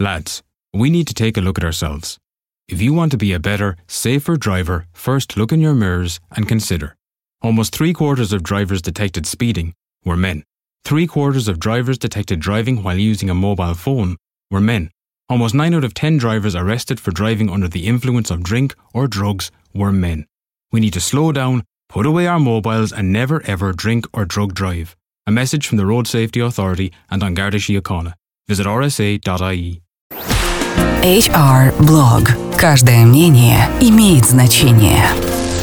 Lads, we need to take a look at ourselves. If you want to be a better, safer driver, first look in your mirrors and consider. Almost three quarters of drivers detected speeding were men. Three quarters of drivers detected driving while using a mobile phone were men. Almost 9 out of 10 drivers arrested for driving under the influence of drink or drugs were men. We need to slow down, put away our mobiles, and never ever drink or drug drive. A message from the Road Safety Authority and on Garda Síochána. Visit rsa.ie. HR Blog. Каждое мнение имеет значение.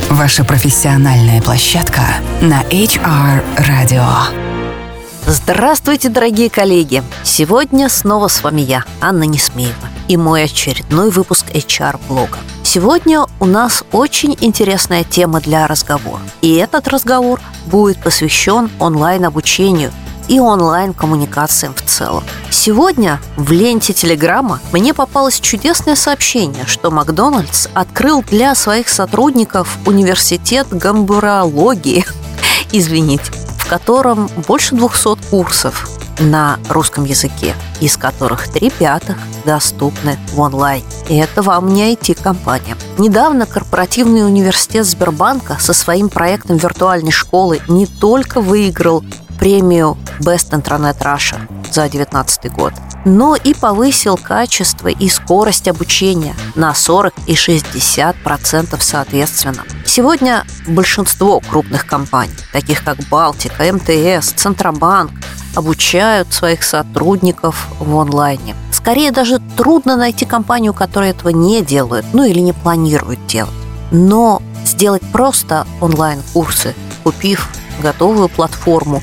Ваша профессиональная площадка на HR Radio. Здравствуйте, дорогие коллеги! Сегодня снова с вами я, Анна Несмеева, и мой очередной выпуск HR-блога. Сегодня у нас очень интересная тема для разговора. И этот разговор будет посвящен онлайн-обучению и онлайн-коммуникациям в целом. Сегодня в ленте Телеграма мне попалось чудесное сообщение, что Макдональдс открыл для своих сотрудников университет гамбурологии. Извините котором больше 200 курсов на русском языке, из которых три пятых доступны в онлайн. И это вам не IT-компания. Недавно корпоративный университет Сбербанка со своим проектом виртуальной школы не только выиграл премию Best Internet Russia за 2019 год, но и повысил качество и скорость обучения на 40 и 60 процентов соответственно. Сегодня большинство крупных компаний, таких как Балтика, МТС, Центробанк, обучают своих сотрудников в онлайне. Скорее даже трудно найти компанию, которая этого не делает, ну или не планирует делать. Но сделать просто онлайн-курсы, купив готовую платформу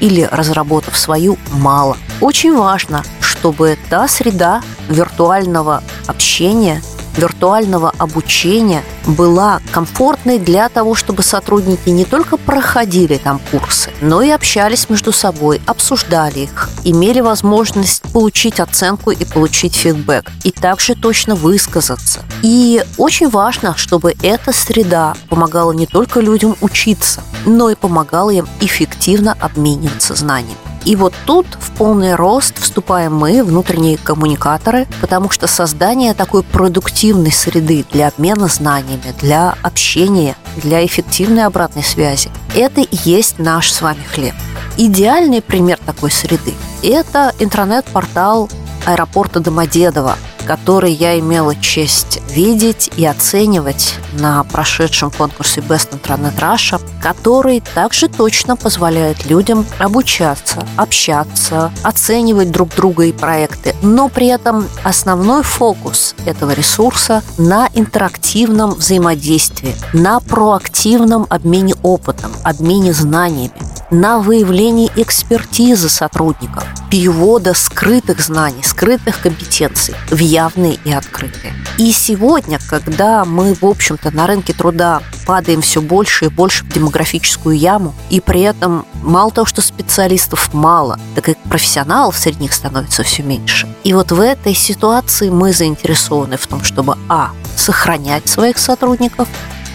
или разработав свою, мало. Очень важно, чтобы та среда виртуального общения виртуального обучения была комфортной для того, чтобы сотрудники не только проходили там курсы, но и общались между собой, обсуждали их, имели возможность получить оценку и получить фидбэк, и также точно высказаться. И очень важно, чтобы эта среда помогала не только людям учиться, но и помогала им эффективно обмениваться знаниями. И вот тут в полный рост вступаем мы, внутренние коммуникаторы, потому что создание такой продуктивной среды для обмена знаниями, для общения, для эффективной обратной связи – это и есть наш с вами хлеб. Идеальный пример такой среды – это интернет-портал аэропорта Домодедово, который я имела честь видеть и оценивать на прошедшем конкурсе Best Internet Russia, который также точно позволяет людям обучаться, общаться, оценивать друг друга и проекты, но при этом основной фокус этого ресурса на интерактивном взаимодействии, на проактивном обмене опытом, обмене знаниями, на выявлении экспертизы сотрудников, перевода скрытых знаний, скрытых компетенций в явные и открытые. И сегодня, когда мы, в общем-то, на рынке труда падаем все больше и больше в демографическую яму, и при этом мало того, что специалистов мало, так и профессионалов среди них становится все меньше. И вот в этой ситуации мы заинтересованы в том, чтобы а. сохранять своих сотрудников,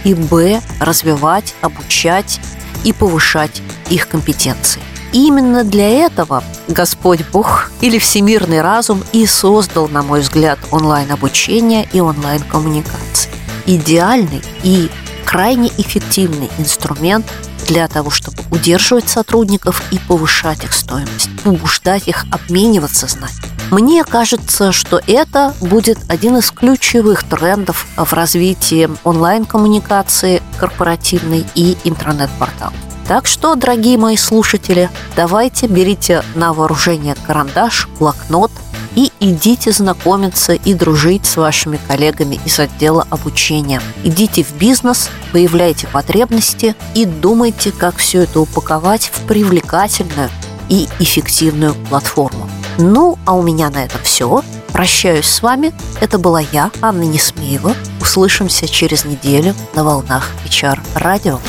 и б. развивать, обучать и повышать их компетенции. Именно для этого Господь Бог или всемирный разум и создал, на мой взгляд, онлайн-обучение и онлайн-коммуникации. Идеальный и крайне эффективный инструмент для того, чтобы удерживать сотрудников и повышать их стоимость, побуждать их обмениваться знаниями. Мне кажется, что это будет один из ключевых трендов в развитии онлайн-коммуникации, корпоративной и интернет-порталов. Так что, дорогие мои слушатели, давайте берите на вооружение карандаш, блокнот и идите знакомиться и дружить с вашими коллегами из отдела обучения. Идите в бизнес, выявляйте потребности и думайте, как все это упаковать в привлекательную и эффективную платформу. Ну, а у меня на этом все. Прощаюсь с вами. Это была я, Анна Несмеева. Услышимся через неделю на волнах HR радио.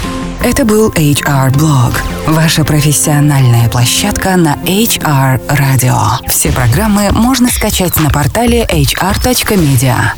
Это был HR Blog, ваша профессиональная площадка на HR Radio. Все программы можно скачать на портале hr.media.